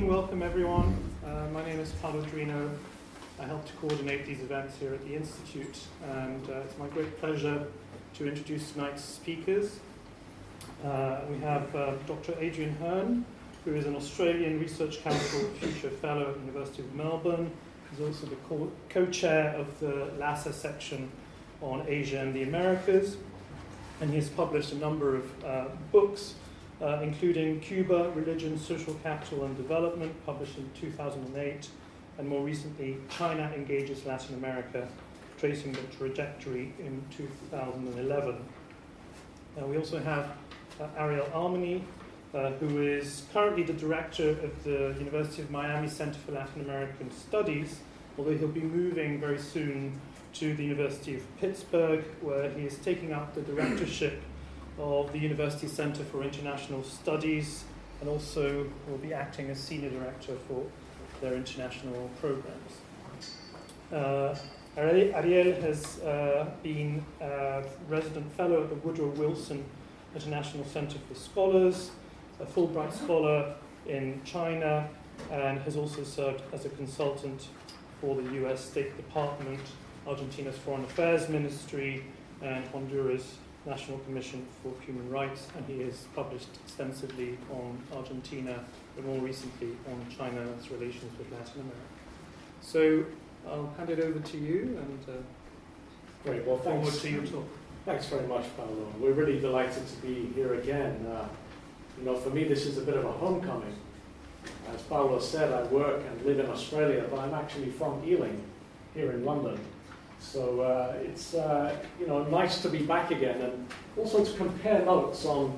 Welcome everyone. Uh, my name is Paulo Drinot. I help to coordinate these events here at the Institute, and uh, it's my great pleasure to introduce tonight's speakers. Uh, we have uh, Dr. Adrian Hearn, who is an Australian Research Council Future Fellow at the University of Melbourne. He's also the co chair of the LASA section on Asia and the Americas, and he has published a number of uh, books uh, including Cuba, Religion, Social Capital and Development, published in 2008, and more recently, China Engages Latin America, tracing the trajectory in 2011. Uh, we also have uh, Ariel Armony, uh, who is currently the director of the University of Miami Center for Latin American Studies, although he'll be moving very soon to the University of Pittsburgh, where he is taking up the directorship of the University Center for International Studies and also will be acting as senior director for their international programs. Uh, Ariel has uh, been a resident fellow at the Woodrow Wilson International Center for Scholars, a Fulbright scholar in China, and has also served as a consultant for the US State Department, Argentina's Foreign Affairs Ministry, and Honduras National Commission for Human Rights, and he has published extensively on Argentina, but more recently on China's relations with Latin America. So I'll hand it over to you and uh, Great. Well, thanks. forward to your talk. Thanks very much, Paulo. We're really delighted to be here again. Uh, you know, for me, this is a bit of a homecoming. As Paulo said, I work and live in Australia, but I'm actually from Ealing, here in London. So uh, it's uh, you know nice to be back again and also to compare notes on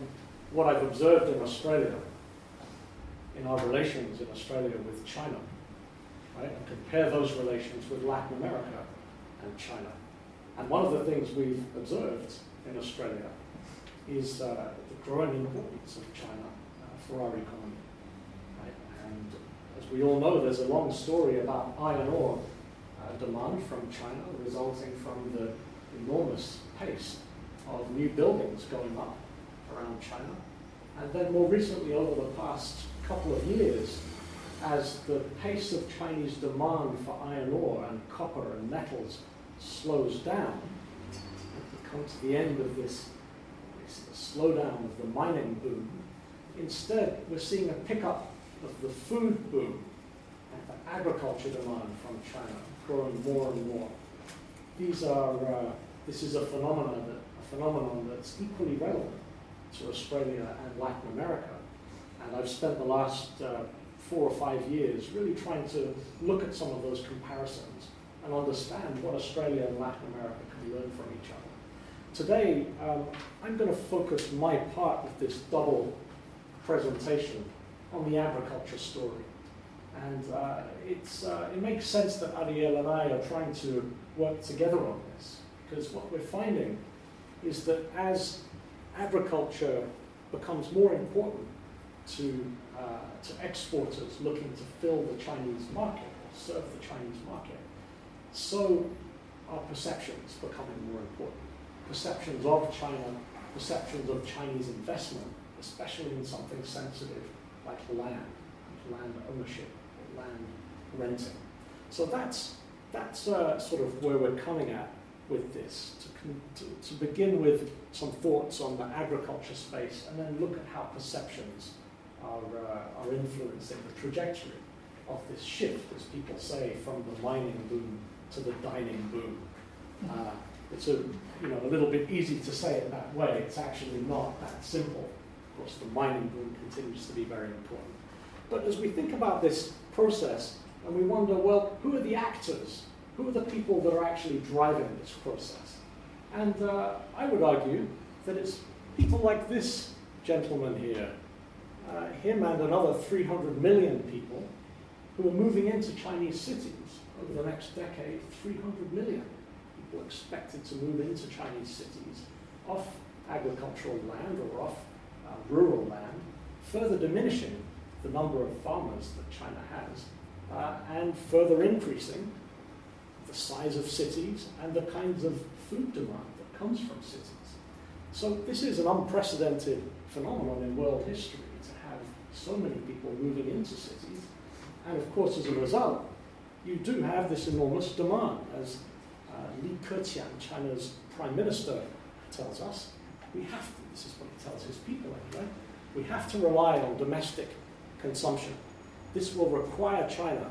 what I've observed in Australia, in our relations in Australia with China, right? And compare those relations with Latin America and China. And one of the things we've observed in Australia is uh, the growing importance of China uh, for our economy. Right? And as we all know, there's a long story about iron ore Uh, demand from China resulting from the enormous pace of new buildings going up around China. And then more recently, over the past couple of years, as the pace of Chinese demand for iron ore and copper and metals slows down, we come to the end of this, this slowdown of the mining boom. Instead, we're seeing a pickup of the food boom and the agriculture demand from China growing more and more. These are, uh, this is a phenomenon, that, a phenomenon that's equally relevant to Australia and Latin America. And I've spent the last uh, four or five years really trying to look at some of those comparisons and understand what Australia and Latin America can learn from each other. Today, um, I'm going to focus my part of this double presentation on the agriculture story. And uh, it's, uh, it makes sense that Ariel and I are trying to work together on this, because what we're finding is that as agriculture becomes more important to, uh, to exporters looking to fill the Chinese market, or serve the Chinese market, so are perceptions becoming more important. Perceptions of China, perceptions of Chinese investment, especially in something sensitive like land, land ownership land renting. So that's, that's uh, sort of where we're coming at with this, to, to, to, begin with some thoughts on the agriculture space and then look at how perceptions are, uh, are influencing the trajectory of this shift, as people say, from the mining boom to the dining boom. Uh, it's a, you know, a little bit easy to say it that way. It's actually not that simple. Of course, the mining boom continues to be very important. But as we think about this process, and we wonder, well, who are the actors? Who are the people that are actually driving this process? And uh, I would argue that it's people like this gentleman here, uh, him and another 300 million people who are moving into Chinese cities over the next decade, 300 million people expected to move into Chinese cities off agricultural land or off uh, rural land, further diminishing the number of farmers that China has, uh, and further increasing the size of cities and the kinds of food demand that comes from cities. So this is an unprecedented phenomenon in world history to have so many people moving into cities. And of course, as a result, you do have this enormous demand. As uh, Li Keqiang, China's prime minister, tells us, we have to, this is what he tells his people anyway, we have to rely on domestic consumption. This will require China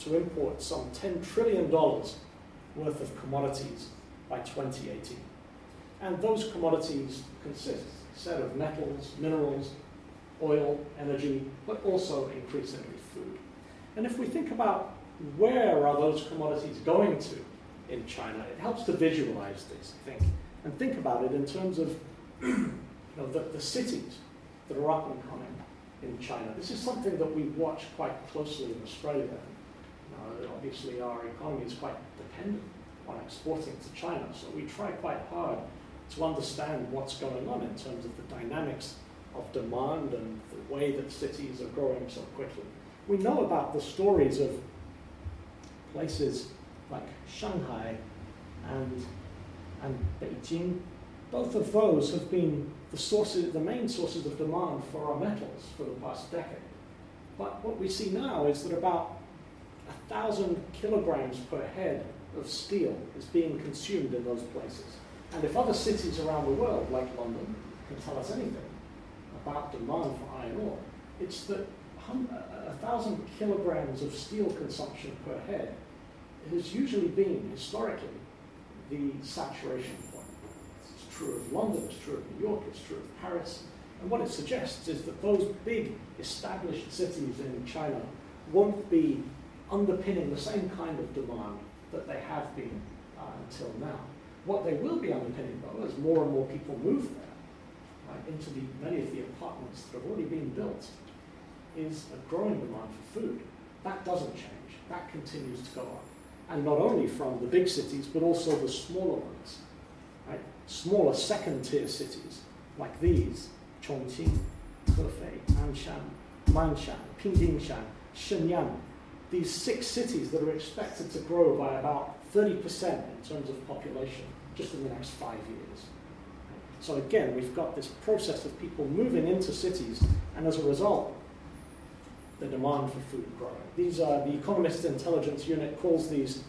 to import some $10 trillion worth of commodities by 2018. And those commodities consist set of metals, minerals, oil, energy, but also increasingly food. And if we think about where are those commodities going to in China, it helps to visualize this, I think, and think about it in terms of you know, the, the cities that are up and coming in China. This is something that we watch quite closely in Australia. Know, obviously, our economy is quite dependent on exporting to China, so we try quite hard to understand what's going on in terms of the dynamics of demand and the way that cities are growing so quickly. We know about the stories of places like Shanghai and, and Beijing. Both of those have been the, sources, the main sources of demand for our metals for the past decade. But what we see now is that about a thousand kilograms per head of steel is being consumed in those places. And if other cities around the world, like London, can tell us anything about demand for iron ore, it's that a thousand kilograms of steel consumption per head has usually been, historically, the saturation true of London, it's true of New York, it's true of Paris. And what it suggests is that those big established cities in China won't be underpinning the same kind of demand that they have been uh, until now. What they will be underpinning, though, as more and more people move there, right, into the, many of the apartments that have already been built, is a growing demand for food. That doesn't change. That continues to go up. And not only from the big cities, but also the smaller ones. Smaller second-tier cities, like these, Chongqing, Hefei, Anshan, Maanshan, Pingdingshan, Shenyang, these six cities that are expected to grow by about 30% in terms of population just in the next five years. So again, we've got this process of people moving into cities, and as a result, the demand for food growing. These are the Economist Intelligence Unit calls these,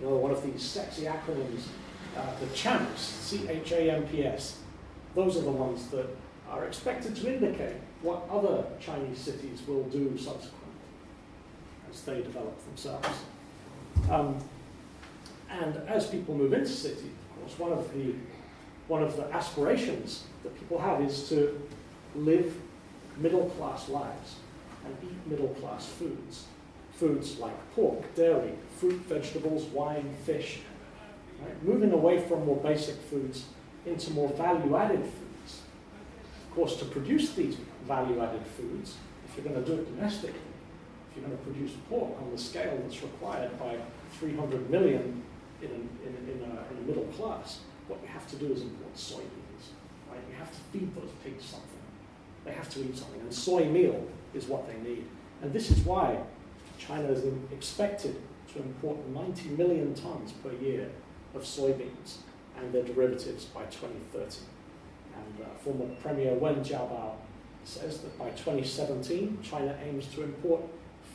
you know, one of these sexy acronyms, uh, the CHAMPS, C-H-A-M-P-S. Those are the ones that are expected to indicate what other Chinese cities will do subsequently as they develop themselves. Um, and as people move into cities, of course, one of the one of the aspirations that people have is to live middle class lives and eat middle class foods. Foods like pork, dairy, fruit, vegetables, wine, fish. Right? Moving away from more basic foods into more value added foods. Of course, to produce these value added foods, if you're going to do it domestically, if you're going to produce pork on the scale that's required by 300 million in a, in, in, a, in a middle class, what you have to do is import soybeans. Right? You have to feed those pigs something. They have to eat something. And soy meal is what they need. And this is why China is expected to import 90 million tons per year of soybeans and their derivatives by 2030. And uh, former Premier Wen Jiabao says that by 2017, China aims to import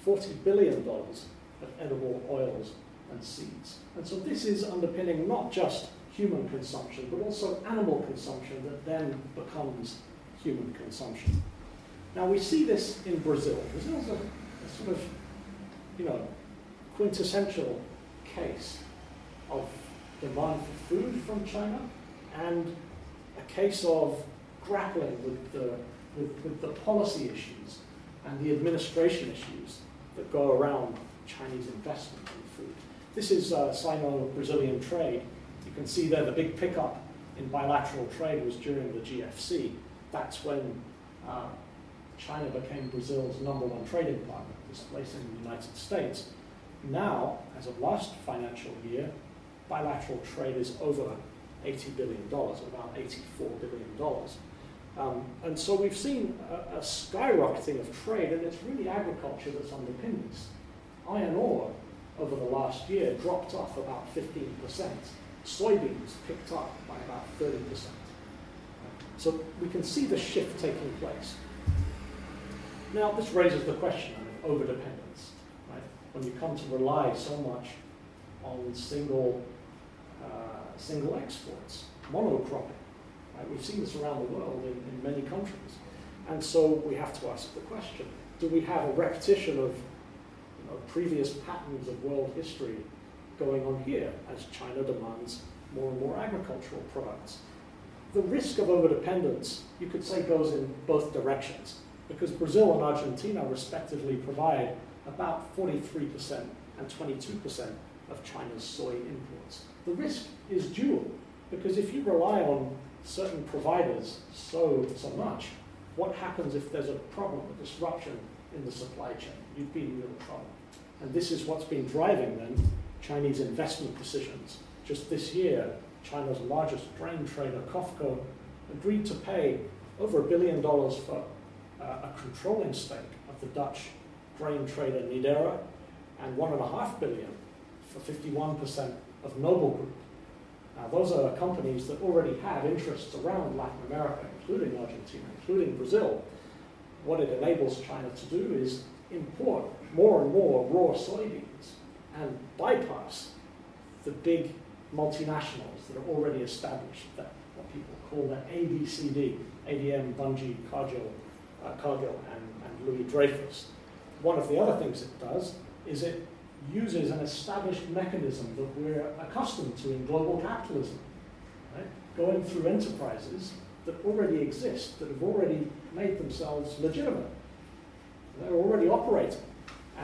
$40 billion of edible oils and seeds. And so this is underpinning not just human consumption, but also animal consumption that then becomes human consumption. Now we see this in Brazil. Brazil is a, a sort of, you know, quintessential case of demand for food from China and a case of grappling with the, with, with the policy issues and the administration issues that go around Chinese investment in food. This is uh, Sino-Brazilian trade. You can see there the big pickup in bilateral trade was during the GFC. That's when uh, China became Brazil's number one trading partner, displacing the United States. Now, as of last financial year, bilateral trade is over $80 billion, about $84 billion. Um, and so we've seen a, a, skyrocketing of trade, and it's really agriculture that's underpinned this. Iron ore over the last year dropped off about 15%. Soybeans picked up by about 30%. So we can see the shift taking place. Now, this raises the question of overdependence, right? When you come to rely so much on single, uh, single exports, monocropping, right? We've seen this around the world in, in many countries. And so we have to ask the question, do we have a repetition of you know, previous patterns of world history going on here as China demands more and more agricultural products? The risk of overdependence, you could say, goes in both directions because Brazil and Argentina respectively provide about 43% and 22% of China's soy imports. The risk is dual because if you rely on certain providers so, so much, what happens if there's a problem, a disruption in the supply chain? You'd be in real trouble. And this is what's been driving then Chinese investment decisions. Just this year, China's largest grain trader, COFCO, agreed to pay over a billion dollars for uh, a controlling stake of the Dutch grain trader Nidera and one and a half billion for 51% of Noble Group. Now, those are companies that already have interests around Latin America, including Argentina, including Brazil. What it enables China to do is import more and more raw soybeans and bypass the big multinationals that are already established, that what people call the ABCD, ADM, Bunge, Cargill, uh, Cargill and, and Louis Dreyfus. One of the other things it does is it uses an established mechanism that we're accustomed to in global capitalism, right? going through enterprises that already exist, that have already made themselves legitimate. They're already operating.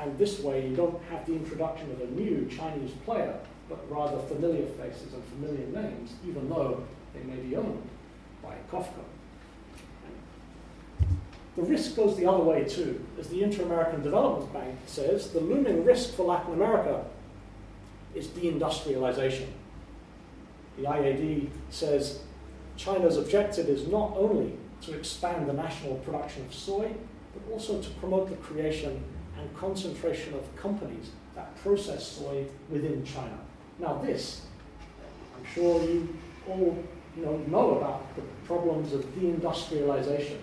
And this way you don't have the introduction of a new Chinese player, but rather familiar faces and familiar names, even though they may be owned by COFCO. The risk goes the other way too. As the Inter-American Development Bank says, the looming risk for Latin America is deindustrialization. The IAD says China's objective is not only to expand the national production of soy, but also to promote the creation and concentration of companies that process soy within China. Now this, I'm sure you all you know, know about the problems of deindustrialization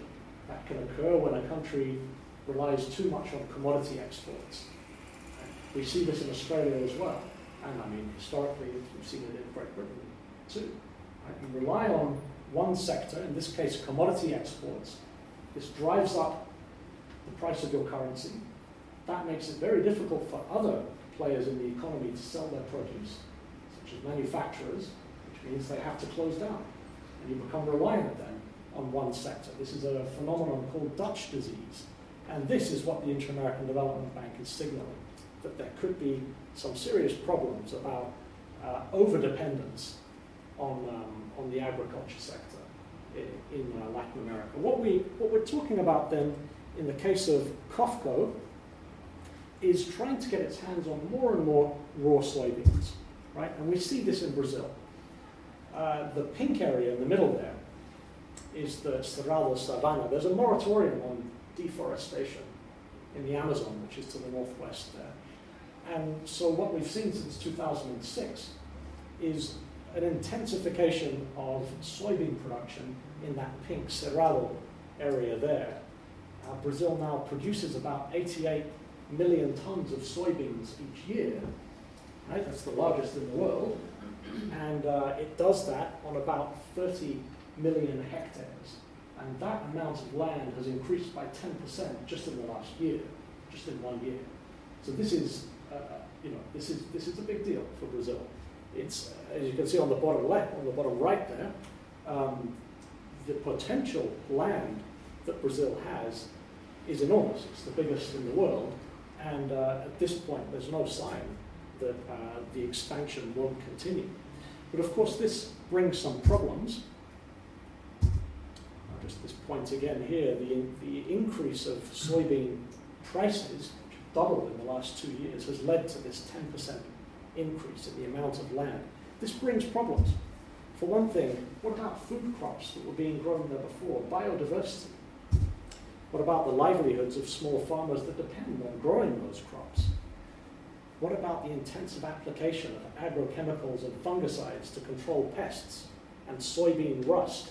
that can occur when a country relies too much on commodity exports. We see this in Australia as well. And I mean, historically, we've seen it in Great Britain too. You rely on one sector, in this case, commodity exports. This drives up the price of your currency. That makes it very difficult for other players in the economy to sell their produce, such as manufacturers, which means they have to close down. And you become reliant then on one sector. This is a phenomenon called Dutch disease. And this is what the Inter-American Development Bank is signaling, that there could be some serious problems about uh, over-dependence on, um, on the agriculture sector in, in uh, Latin America. What, we, what we're talking about then, in the case of COFCO, is trying to get its hands on more and more raw soybeans, right? And we see this in Brazil. Uh, the pink area in the middle there is the Cerrado Savanna. There's a moratorium on deforestation in the Amazon, which is to the northwest there. And so what we've seen since 2006 is an intensification of soybean production in that pink Cerrado area there. Uh, Brazil now produces about 88 million tons of soybeans each year. Right? That's the largest in the world. And uh, it does that on about 30 million hectares. And that amount of land has increased by 10% just in the last year, just in one year. So this is, uh, uh, you know, this is, this is a big deal for Brazil. It's, as you can see on the bottom left, on the bottom right there, um, the potential land that Brazil has is enormous. It's the biggest in the world. And uh, at this point, there's no sign that uh, the expansion won't continue. But of course, this brings some problems this point again here, the, the increase of soybean prices, which doubled in the last two years, has led to this 10% increase in the amount of land. This brings problems. For one thing, what about food crops that were being grown there before? Biodiversity. What about the livelihoods of small farmers that depend on growing those crops? What about the intensive application of agrochemicals and fungicides to control pests and soybean rust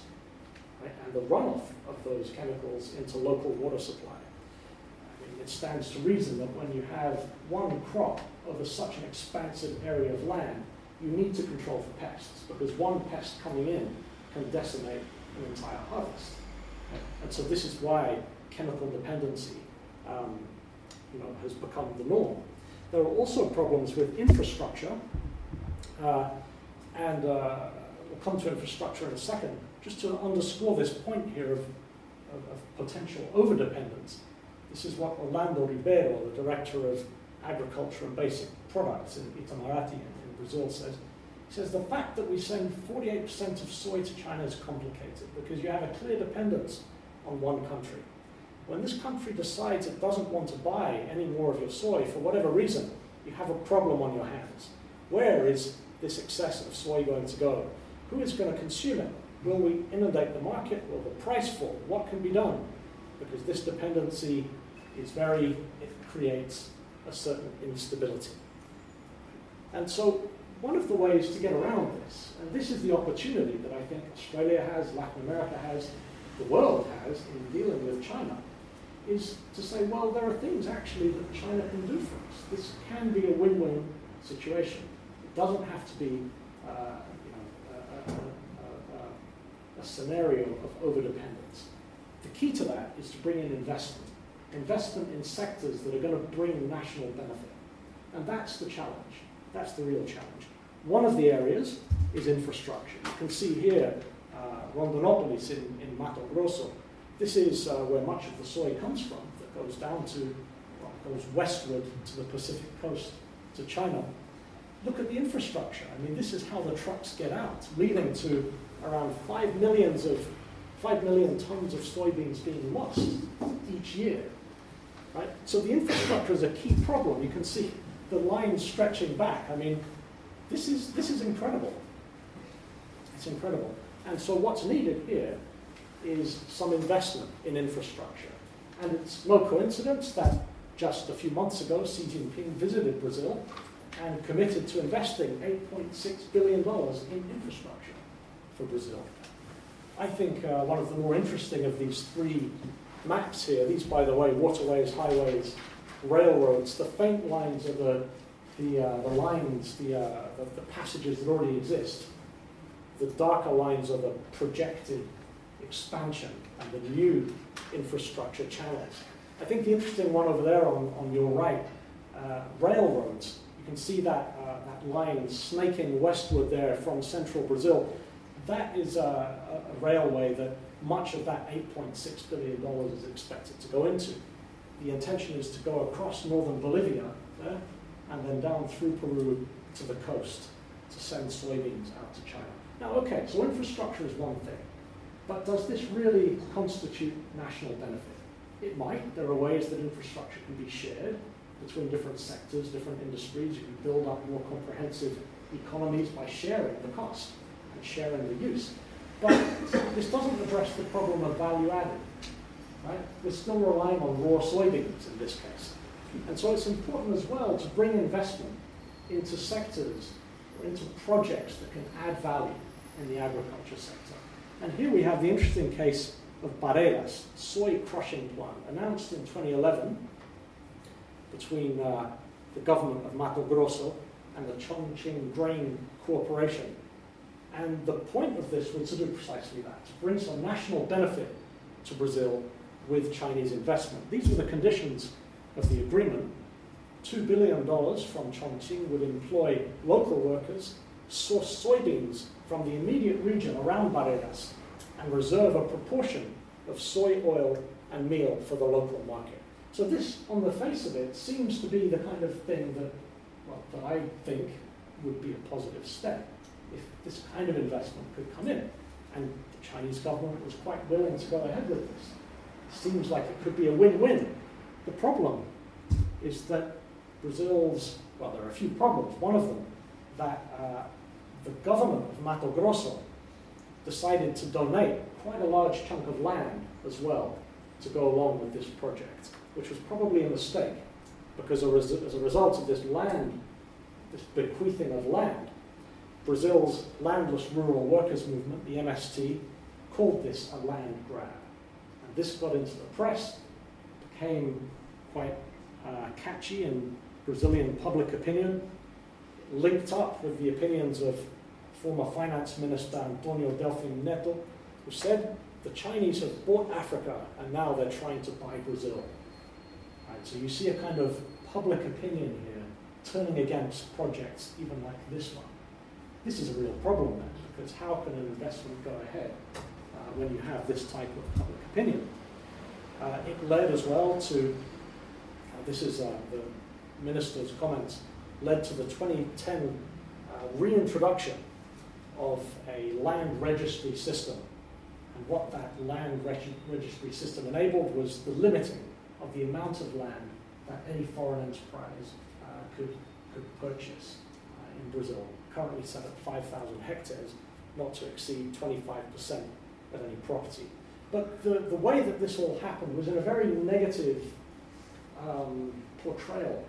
right, and the runoff of those chemicals into local water supply. I mean, it stands to reason that when you have one crop over such an expansive area of land, you need to control for pests because one pest coming in can decimate an entire harvest. And so this is why chemical dependency um, you know, has become the norm. There are also problems with infrastructure, uh, and uh, we'll come to infrastructure in a second, just to underscore this point here of, of, of potential overdependence. This is what Orlando Ribeiro, the director of agriculture and basic products in Itamaraty in, Brazil, says. He says the fact that we send 48% of soy to China is complicated because you have a clear dependence on one country. When this country decides it doesn't want to buy any more of your soy for whatever reason, you have a problem on your hands. Where is this excess of soy going to go? Who is going to consume it? Will we inundate the market? Will the price fall? What can be done? Because this dependency is very, it creates a certain instability. And so one of the ways to get around this, and this is the opportunity that I think Australia has, Latin America has, the world has in dealing with China, is to say, well, there are things actually that China can do for us. This can be a win-win situation. It doesn't have to be uh, you know, a, a, a, scenario of overdependence. The key to that is to bring in investment. Investment in sectors that are going to bring national benefit. And that's the challenge. That's the real challenge. One of the areas is infrastructure. You can see here uh, Rondonópolis in, in Mato Grosso this is uh, where much of the soy comes from, that goes down to, well, goes westward to the Pacific coast to China. Look at the infrastructure. I mean, this is how the trucks get out, leading to around five millions of five million tons of soybeans being lost each year. Right? So the infrastructure is a key problem. You can see the lines stretching back. I mean, this is this is incredible. It's incredible. And so what's needed here is some investment in infrastructure. And it's no coincidence that just a few months ago, Xi Jinping visited Brazil and committed to investing $8.6 billion in infrastructure for Brazil. I think uh, one of the more interesting of these three maps here, these, by the way, waterways, highways, railroads, the faint lines are the, the, uh, the lines, the, uh, the, the passages that already exist. The darker lines are the projected expansion and the new infrastructure channels. I think the interesting one over there on, on your right, uh, railroads, can see that, uh, that line snaking westward there from central Brazil. That is a, a, railway that much of that $8.6 billion is expected to go into. The intention is to go across northern Bolivia there and then down through Peru to the coast to send soybeans out to China. Now, okay, so infrastructure is one thing. But does this really constitute national benefit? It might. There are ways that infrastructure can be shared between different sectors, different industries. You can build up more comprehensive economies by sharing the cost and sharing the use. But this doesn't address the problem of value added. Right? We're still relying on raw soybeans in this case. And so it's important as well to bring investment into sectors or into projects that can add value in the agriculture sector. And here we have the interesting case of Barreiras, soy crushing plant, announced in 2011 between uh, the government of Mato Grosso and the Chongqing Grain Corporation. And the point of this was to do precisely that, to bring some national benefit to Brazil with Chinese investment. These were the conditions of the agreement. $2 billion from Chongqing would employ local workers, source soybeans from the immediate region around Barreiras and reserve a proportion of soy oil and meal for the local market. So this, on the face of it, seems to be the kind of thing that, well, that I think would be a positive step if this kind of investment could come in. And the Chinese government was quite willing to go ahead with this. It seems like it could be a win-win. The problem is that Brazil's, well, there are a few problems. One of them, that uh, the government of Mato Grosso decided to donate quite a large chunk of land as well to go along with this project, which was probably a mistake because as a result of this land, this bequeathing of land, Brazil's landless rural workers movement, the MST, called this a land grab. And this got into the press, became quite uh, catchy in Brazilian public opinion, linked up with the opinions of former finance minister Antonio Delfim Neto, who said the Chinese have bought Africa and now they're trying to buy Brazil. Right, so you see a kind of public opinion here turning against projects even like this one. This is a real problem then, because how can an investment go ahead uh, when you have this type of public opinion? Uh, it led as well to, uh, this is uh, the minister's comments, led to the 2010 uh, reintroduction of a land registry system. And what that land reg registry system enabled was the limiting of the amount of land that any foreign enterprise uh, could, could purchase uh, in Brazil, currently set at 5,000 hectares, not to exceed 25% of any property. But the, the way that this all happened was in a very negative um, portrayal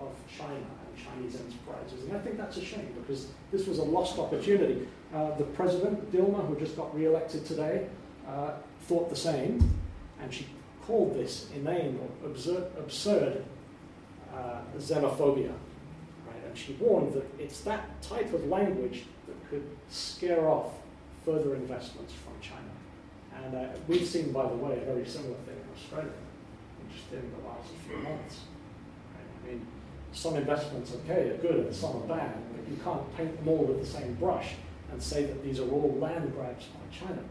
of China and Chinese enterprises. And I think that's a shame because this was a lost opportunity. Uh, the president, Dilma, who just got re-elected today, uh, thought the same, and she called this inane or absurd, absurd uh, xenophobia. Right? And she warned that it's that type of language that could scare off further investments from China. And uh, we've seen, by the way, a very similar thing in Australia, just in the last few months. Right? I mean, some investments, okay, are good and some are bad, but you can't paint them all with the same brush and say that these are all land grabs by China.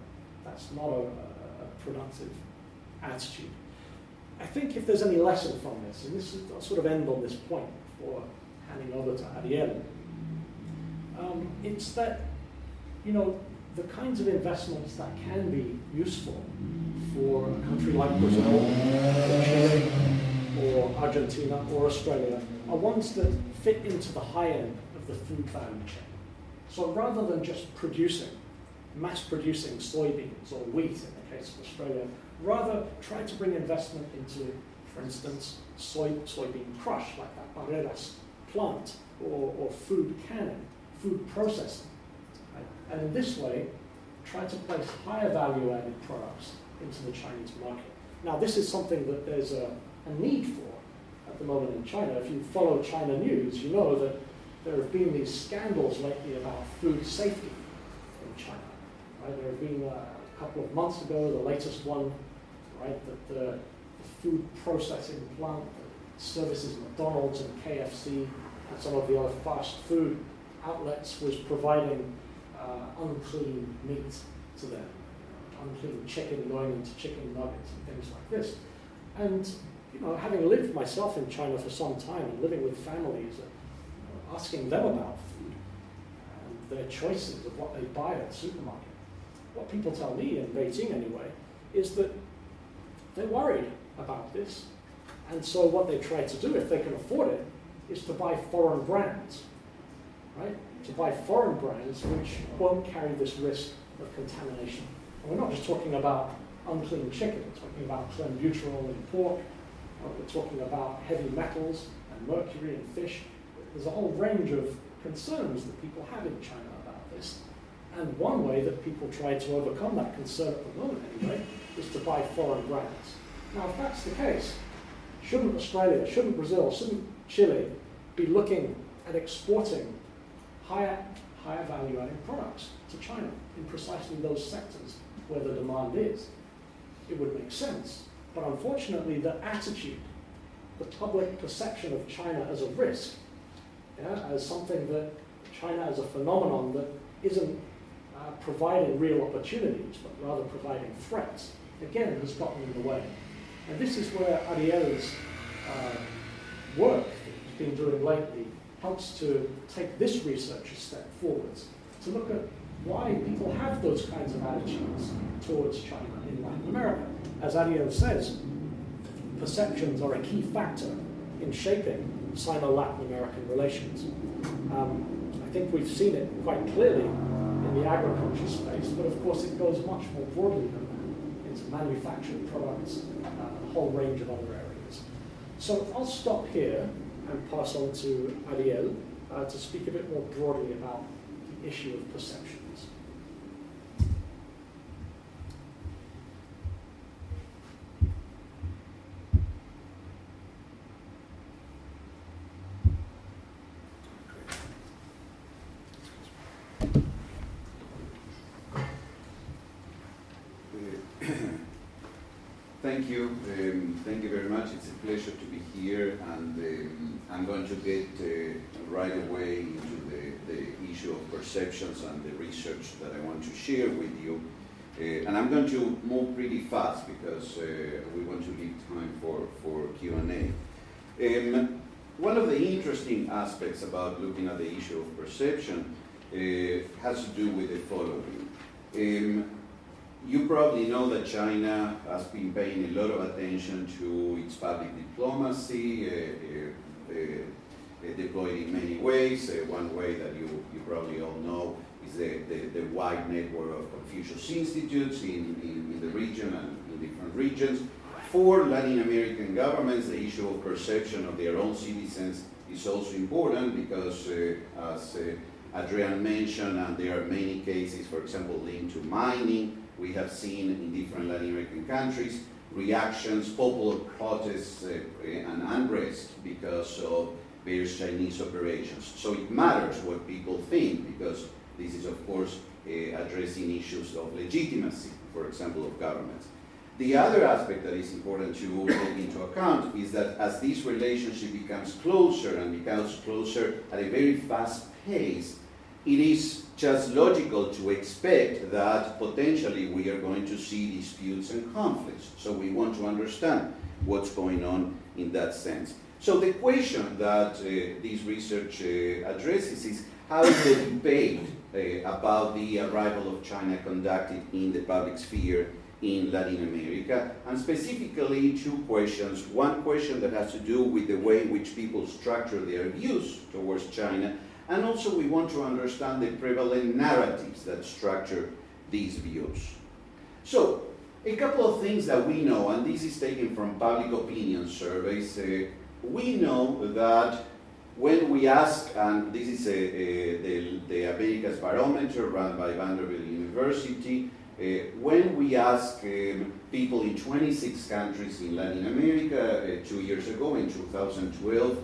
That's not a, a, a productive attitude. I think if there's any lesson from this, and this is, I'll sort of end on this point before handing over to Ariel, um, it's that, you know, the kinds of investments that can be useful for a country like Brazil, or Chile, or Argentina, or Australia are ones that fit into the high end of the food value chain. So rather than just producing, mass producing soybeans or wheat in the case of Australia, rather try to bring investment into, for instance, soy, soybean crush, like that Barreiras plant, or, or food canning, food processing. And in this way, try to place higher value added products into the Chinese market. Now, this is something that there's a, a need for at the moment in China. If you follow China news, you know that there have been these scandals lately about food safety in China. Right? There have been uh, a couple of months ago, the latest one, right, that the, the food processing plant that services McDonald's and KFC and some of the other fast food outlets was providing uh, unclean meat to them, unclean chicken going into chicken nuggets and things like this. And you know, having lived myself in China for some time and living with families, uh, asking them about food and their choices of what they buy at the supermarket, what people tell me in Beijing anyway is that they're worried about this. And so what they try to do, if they can afford it, is to buy foreign brands, right? to buy foreign brands which won't carry this risk of contamination. And we're not just talking about unclean chicken, we're talking about clean clenbuterol in pork, uh, we're talking about heavy metals and mercury in fish. There's a whole range of concerns that people have in China about this. And one way that people try to overcome that concern at the moment, anyway, is to buy foreign brands. Now, if that's the case, shouldn't Australia, shouldn't Brazil, shouldn't Chile be looking at exporting higher, higher value added products to China in precisely those sectors where the demand is. It would make sense. But unfortunately, the attitude, the public perception of China as a risk, yeah, as something that China as a phenomenon that isn't uh, providing real opportunities, but rather providing threats, again, has gotten in the way. And this is where Ariel's uh, work that he's been doing lately helps to take this research a step forwards to look at why people have those kinds of attitudes towards China in Latin America. As Ariel says, perceptions are a key factor in shaping Sino-Latin American relations. Um, I think we've seen it quite clearly in the agriculture space, but of course it goes much more broadly than that into manufactured products uh, a whole range of other areas. So I'll stop here and pass on to Ariel uh, to speak a bit more broadly about the issue of perceptions. thank you. Um, thank you very much. It's a pleasure to be here, and um, I'm going to get uh, right away into the, the issue of perceptions and the research that I want to share with you. Uh, and I'm going to move pretty fast because uh, we want to leave time for, for Q&A. Um, one of the interesting aspects about looking at the issue of perception uh, has to do with the following. Um, you probably know that China has been paying a lot of attention to its public diplomacy, uh, uh, uh, deployed in many ways. Uh, one way that you, you probably all know is the, the, the wide network of Confucius Institutes in, in, in, the region and in different regions. For Latin American governments, the issue of perception of their own citizens is also important because, uh, as uh, Adrian mentioned, and there are many cases, for example, linked to mining, we have seen in different Latin American countries reactions, popular protests, uh, and unrest because of various Chinese operations. So it matters what people think because this is, of course, uh, addressing issues of legitimacy, for example, of governments. The other aspect that is important to take into account is that as this relationship becomes closer and becomes closer at a very fast pace, it is just logical to expect that potentially we are going to see disputes and conflicts. So we want to understand what's going on in that sense. So the question that uh, this research uh, addresses is how is the debate uh, about the arrival of China conducted in the public sphere in Latin America, and specifically two questions. One question that has to do with the way in which people structure their views towards China, and also we want to understand the prevalent narratives that structure these views. So, a couple of things that we know, and this is taken from public opinion surveys. Uh, we know that when we ask, and this is a, a, the, the Americas Barometer run by Vanderbilt University, uh, when we ask um, people in 26 countries in Latin America uh, two years ago in 2012,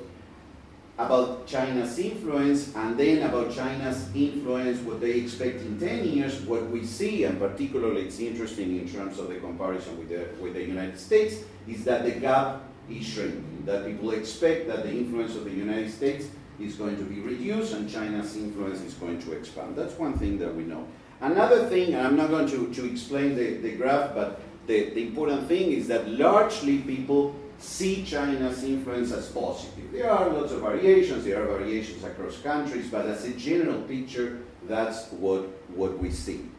about China's influence and then about China's influence, what they expect in 10 years, what we see, and particularly it's interesting in terms of the comparison with the, with the United States, is that the gap is shrinking, that people expect that the influence of the United States is going to be reduced and China's influence is going to expand. That's one thing that we know. Another thing, and I'm not going to, to explain the, the graph, but the, the important thing is that largely people see China's influence as positive. There are lots of variations, there are variations across countries, but as a general picture, that's what, what we see.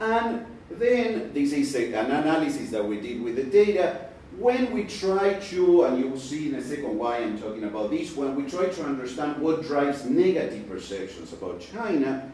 And then this is a, an analysis that we did with the data. When we try to, and you will see in a second why I'm talking about this, when we try to understand what drives negative perceptions about China,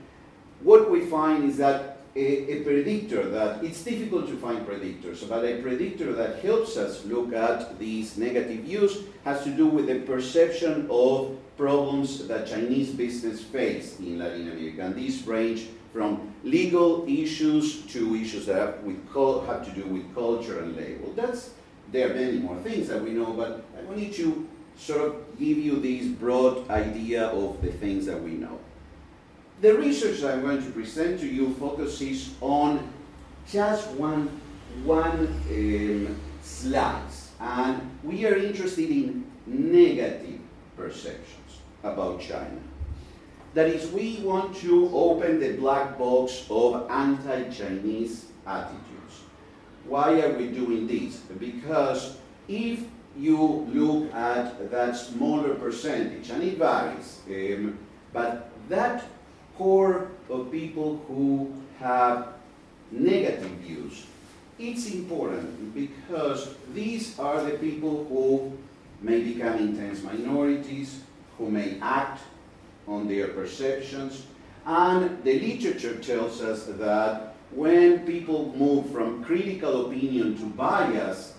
what we find is that a, a, predictor that it's difficult to find predictors, but a predictor that helps us look at these negative views has to do with the perception of problems that Chinese business face in Latin America. And these range from legal issues to issues that have, with, have to do with culture and label. That's, there are many more things that we know, but I wanted to sort of give you this broad idea of the things that we know. The research I'm going to present to you focuses on just one, one um, slice, and we are interested in negative perceptions about China. That is, we want to open the black box of anti-Chinese attitudes. Why are we doing this? Because if you look at that smaller percentage, and it varies, um, but that core of people who have negative views. It's important because these are the people who may become intense minorities, who may act on their perceptions, and the literature tells us that when people move from critical opinion to bias,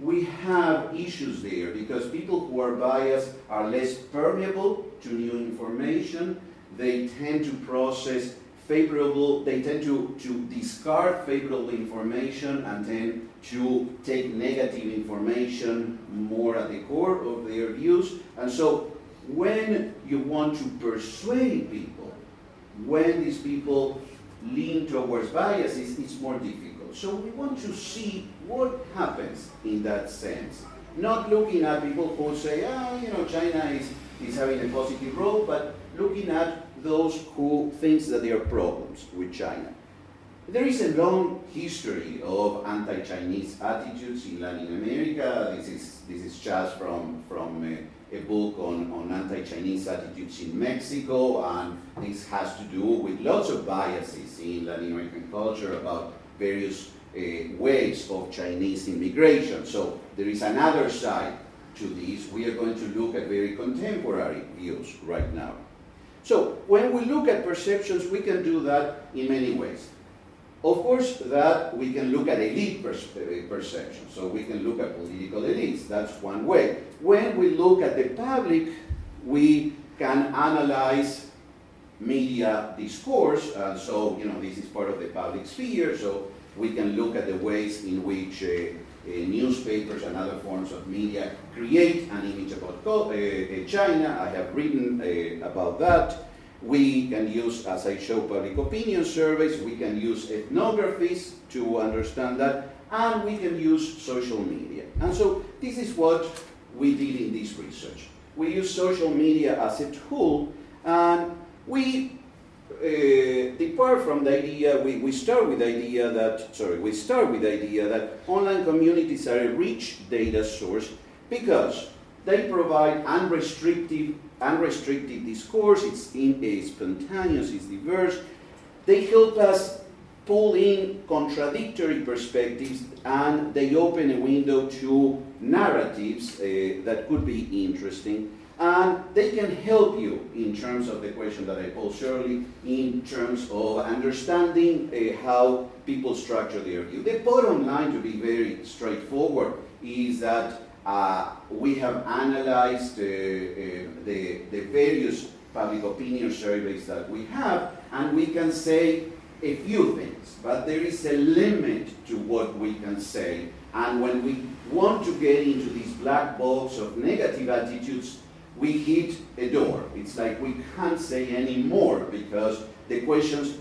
we have issues there because people who are biased are less permeable to new information they tend to process favorable, they tend to, to discard favorable information and tend to take negative information more at the core of their views. And so when you want to persuade people, when these people lean towards biases, it's more difficult. So we want to see what happens in that sense. Not looking at people who say, ah, you know, China is, is having a positive role, but looking at those who think that there are problems with China. There is a long history of anti-Chinese attitudes in Latin America. This is, this is just from, from a, a book on, on anti-Chinese attitudes in Mexico, and this has to do with lots of biases in Latin American culture about various uh, waves of Chinese immigration. So there is another side to this. We are going to look at very contemporary views right now. So when we look at perceptions, we can do that in many ways. Of course, that we can look at elite perception. So we can look at political elites. That's one way. When we look at the public, we can analyze media discourse. And so, you know, this is part of the public sphere. So we can look at the ways in which uh, uh, newspapers and other forms of media create an image about uh, uh, China. I have written about that. We can use, as I show, public opinion surveys. We can use ethnographies to understand that. And we can use social media. And so this is what we did in this research. We use social media as a tool, and we uh, depart from the idea, we, we start with the idea that, sorry, we start with the idea that online communities are a rich data source because they provide unrestricted unrestricted discourse, it's, in, it's spontaneous, it's diverse. They help us pull in contradictory perspectives and they open a window to narratives uh, that could be interesting. And they can help you in terms of the question that I posed earlier, in terms of understanding uh, how people structure their view. The bottom line, to be very straightforward, is that uh, we have analyzed uh, uh, the, the various public opinion surveys that we have, and we can say a few things, but there is a limit to what we can say. And when we want to get into this black box of negative attitudes, we hit a door. It's like we can't say any more because the questions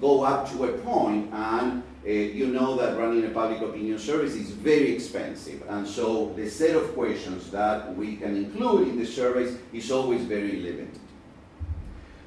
go up to a point and uh, you know that running a public opinion service is very expensive, and so the set of questions that we can include in the surveys is always very limited.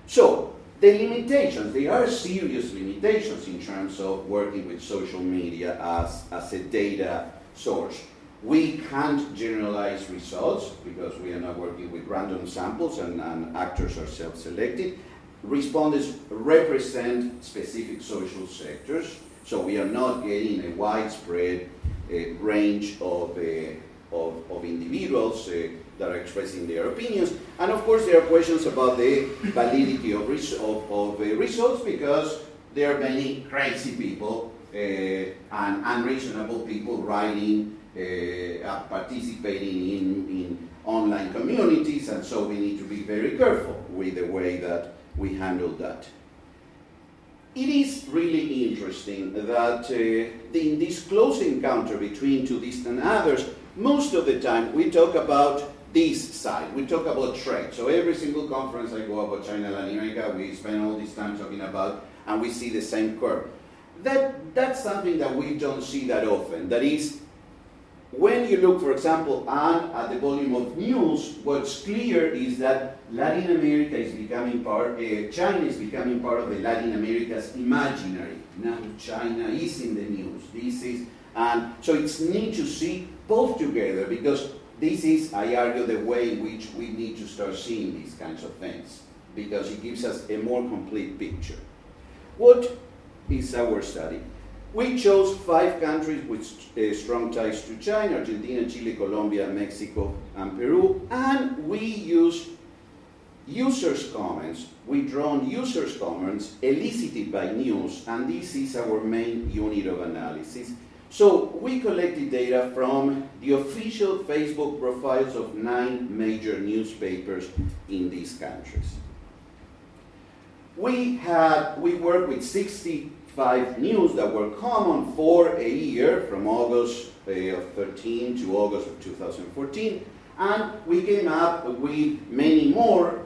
So, the limitations, there are serious limitations in terms of working with social media as, as a data source. We can't generalize results because we are not working with random samples and, and actors are self selected. Respondents represent specific social sectors. So we are not getting a widespread uh, range of, uh, of, of, individuals uh, that are expressing their opinions. And of course, there are questions about the validity of, res- of, of uh, results because there are many crazy people uh, and unreasonable people writing, uh, participating in, in online communities, and so we need to be very careful with the way that we handle that. It is really interesting that uh, in this close encounter between two distant others, most of the time we talk about this side. We talk about trade. So every single conference I go about China, and America, we spend all this time talking about, and we see the same curve. That, that's something that we don't see that often. That is, when you look, for example, at the volume of news, what's clear is that Latin America is becoming part, uh, China is becoming part of the Latin America's imaginary. Now China is in the news. This is, and so it's neat to see both together because this is, I argue, the way in which we need to start seeing these kinds of things because it gives us a more complete picture. What is our study? We chose five countries with uh, strong ties to China Argentina, Chile, Colombia, Mexico, and Peru. And we used users' comments. We drawn users' comments elicited by news, and this is our main unit of analysis. So we collected data from the official Facebook profiles of nine major newspapers in these countries. We had we worked with 60 five news that were common for a year from August uh, of 13 to August of 2014. And we came up with many more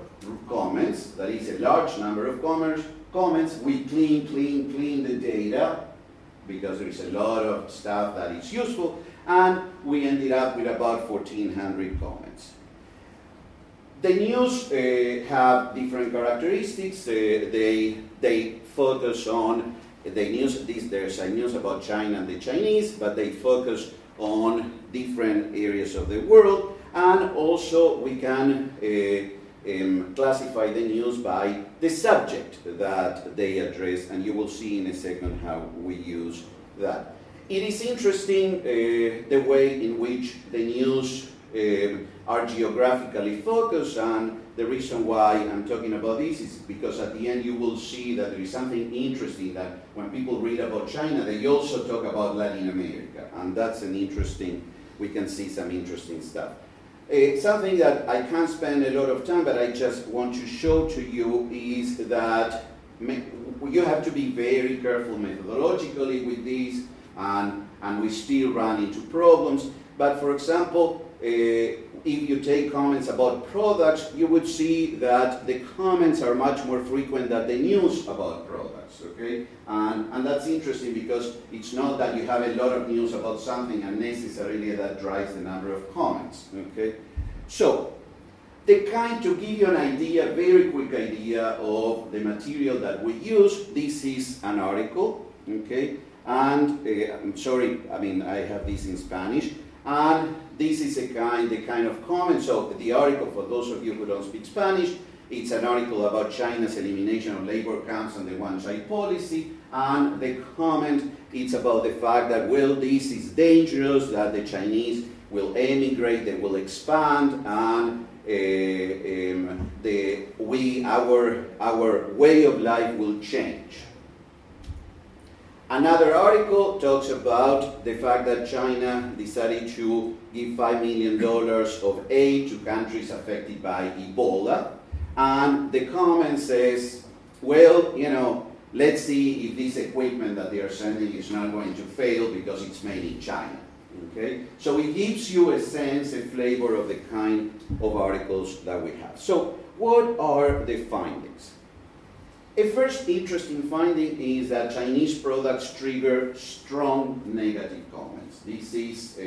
comments, that is a large number of comments. comments. We clean, clean, clean the data. because there is a lot of stuff that is useful, and we ended up with about 1,400 comments. The news uh, have different characteristics. Uh, they, they focus on the news, this, there's a news about China and the Chinese, but they focus on different areas of the world. And also we can uh, um, classify the news by the subject that they address, and you will see in a second how we use that. It is interesting uh, the way in which the news um, are geographically focused, and the reason why I'm talking about this is because at the end you will see that there is something interesting that when people read about China, they also talk about Latin America, and that's an interesting, we can see some interesting stuff. Uh, something that I can't spend a lot of time, but I just want to show to you is that you have to be very careful methodologically with this, and, and we still run into problems. But for example, uh, if you take comments about products, you would see that the comments are much more frequent than the news about products, okay? And, and that's interesting because it's not that you have a lot of news about something and necessarily that drives the number of comments, okay? So, the kind to give you an idea, very quick idea of the material that we use, this is an article, okay? And uh, I'm sorry, I mean, I have this in Spanish. And this is a kind, the kind of comment. So the article, for those of you who don't speak Spanish, it's an article about China's elimination of labor camps and the one-child policy. And the comment, it's about the fact that, well, this is dangerous, that the Chinese will emigrate, they will expand, and uh, um, the, we, our, our way of life will change. Another article talks about the fact that China decided to give $5 million of aid to countries affected by Ebola. And the comment says, well, you know, let's see if this equipment that they are sending is not going to fail because it's made in China. Okay? So it gives you a sense, a flavor of the kind of articles that we have. So, what are the findings? A first interesting finding is that Chinese products trigger strong negative comments. This is uh,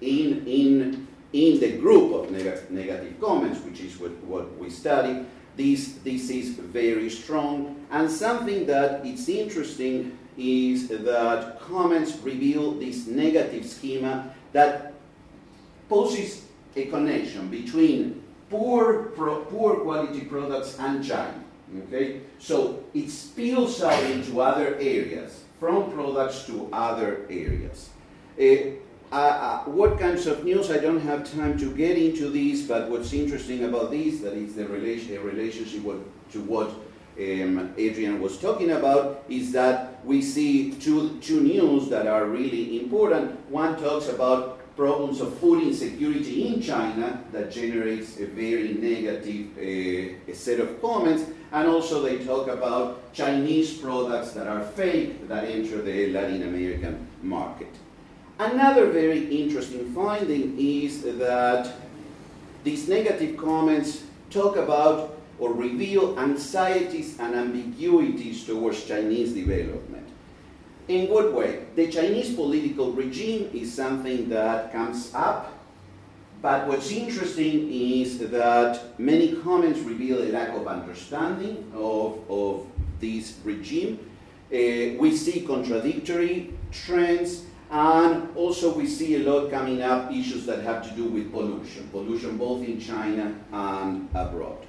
in, in, in the group of neg negative comments, which is what, what we study. This, this is very strong. And something that it's interesting is that comments reveal this negative schema that poses a connection between poor, pro, poor quality products and China. Okay? So it spills out into other areas, from products to other areas. Uh, uh, uh, what kinds of news? I don't have time to get into these, but what's interesting about this, that is the relation, relationship to what um, Adrian was talking about, is that we see two, two news that are really important. One talks about problems of food insecurity in China that generates a very negative uh, set of comments. And also they talk about Chinese products that are fake that enter the Latin American market. Another very interesting finding is that these negative comments talk about or reveal anxieties and ambiguities towards Chinese development. In what way? The Chinese political regime is something that comes up, but what's interesting is that many comments reveal a lack of understanding of, of this regime. Uh, we see contradictory trends, and also we see a lot coming up issues that have to do with pollution, pollution both in China and abroad.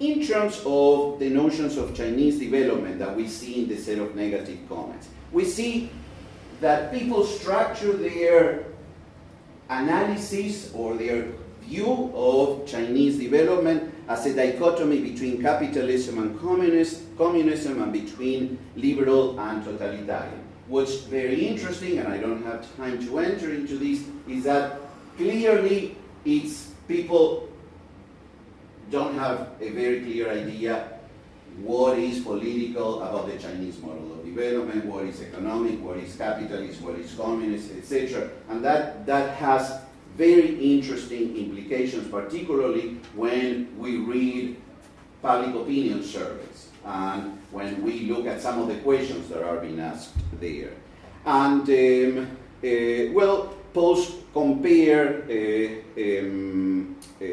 In terms of the notions of Chinese development that we see in the set of negative comments, we see that people structure their analysis or their view of Chinese development as a dichotomy between capitalism and communist, communism and between liberal and totalitarian. What's very interesting, and I don't have time to enter into this, is that clearly it's people don't have a very clear idea what is political about the Chinese model of development, what is economic, what is capitalist, what is communist, etc. And that, that has very interesting implications, particularly when we read public opinion surveys and when we look at some of the questions that are being asked there. And, um, uh, well, post compare uh, um, uh,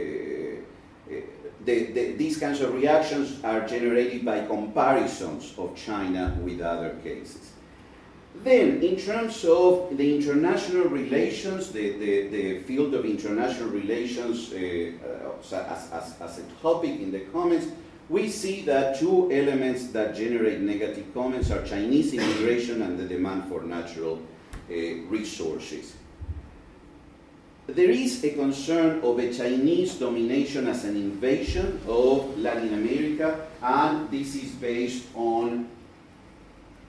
the, the, these kinds of reactions are generated by comparisons of China with other cases. Then, in terms of the international relations, the, the, the field of international relations uh, uh, as, as, as a topic in the comments, we see that two elements that generate negative comments are Chinese immigration and the demand for natural uh, resources. There is a concern of a Chinese domination as an invasion of Latin America, and this is based on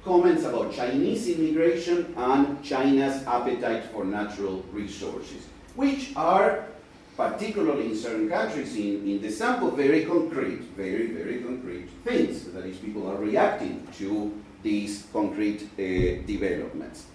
comments about Chinese immigration and China's appetite for natural resources, which are, particularly in certain countries in, in the sample, very concrete, very, very concrete things. That is, people are reacting to these concrete uh, developments.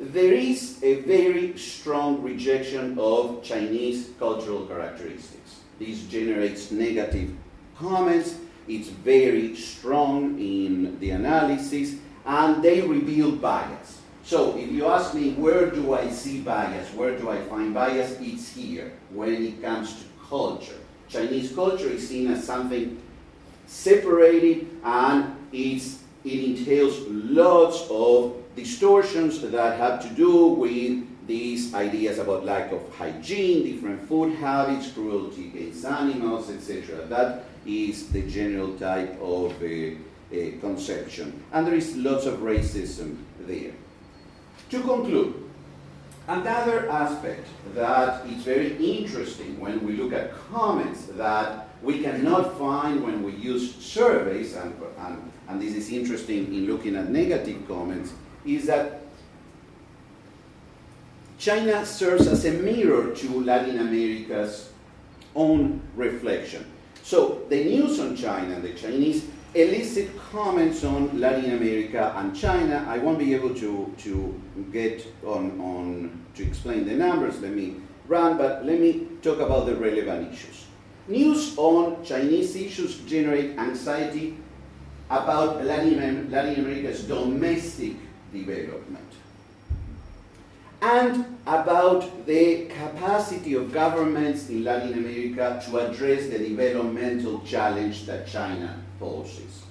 There is a very strong rejection of Chinese cultural characteristics. This generates negative comments it's very strong in the analysis, and they reveal bias. So if you ask me where do I see bias, where do I find bias, it's here when it comes to culture. Chinese culture is seen as something separated and it entails lots of distortions that have to do with these ideas about lack of hygiene, different food habits, cruelty against animals, etc. That is the general type of uh, uh, conception. And there is lots of racism there. To conclude, another aspect that is very interesting when we look at comments that we cannot find when we use surveys, and, and, and this is interesting in looking at negative comments, is that China serves as a mirror to Latin America's own reflection. So the news on China and the Chinese elicit comments on Latin America and China. I won't be able to, to get on, on to explain the numbers. Let me run, but let me talk about the relevant issues. News on Chinese issues generate anxiety about Latin, Latin America's domestic development and about the capacity of governments in Latin America to address the developmental challenge that China poses.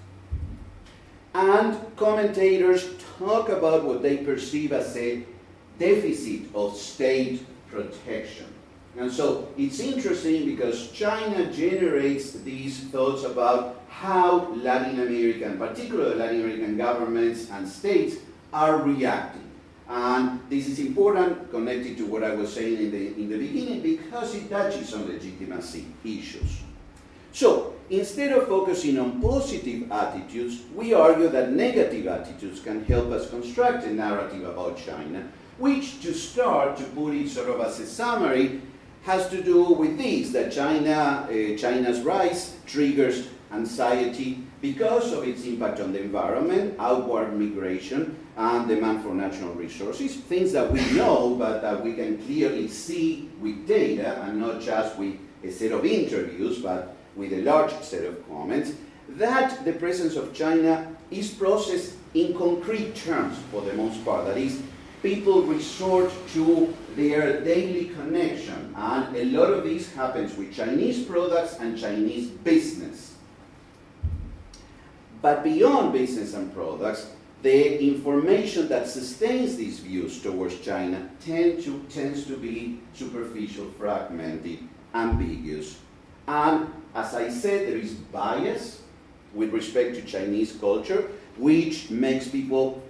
And commentators talk about what they perceive as a deficit of state protection. And so it's interesting because China generates these thoughts about how Latin American, particularly Latin American governments and states, are reacting and this is important, connected to what I was saying in the, in the beginning, because it touches on legitimacy issues. So, instead of focusing on positive attitudes, we argue that negative attitudes can help us construct a narrative about China, which, to start, to put it sort of as a summary, has to do with this that China, uh, China's rise triggers anxiety because of its impact on the environment, outward migration, and demand for natural resources, things that we know but that we can clearly see with data and not just with a set of interviews but with a large set of comments, that the presence of China is processed in concrete terms for the most part. That is, people resort to their daily connection, and a lot of this happens with Chinese products and Chinese business. But beyond business and products, the information that sustains these views towards China tend to, tends to be superficial, fragmented, ambiguous. And as I said, there is bias with respect to Chinese culture, which makes people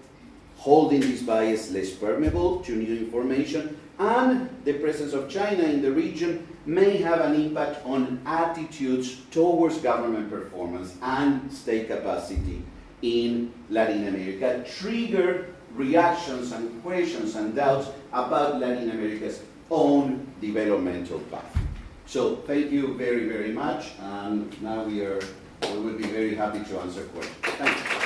holding this bias less permeable to new information. And the presence of China in the region may have an impact on attitudes towards government performance and state capacity in Latin America trigger reactions and questions and doubts about Latin America's own developmental path. So thank you very, very much, and now we are we will be very happy to answer questions. Thank you.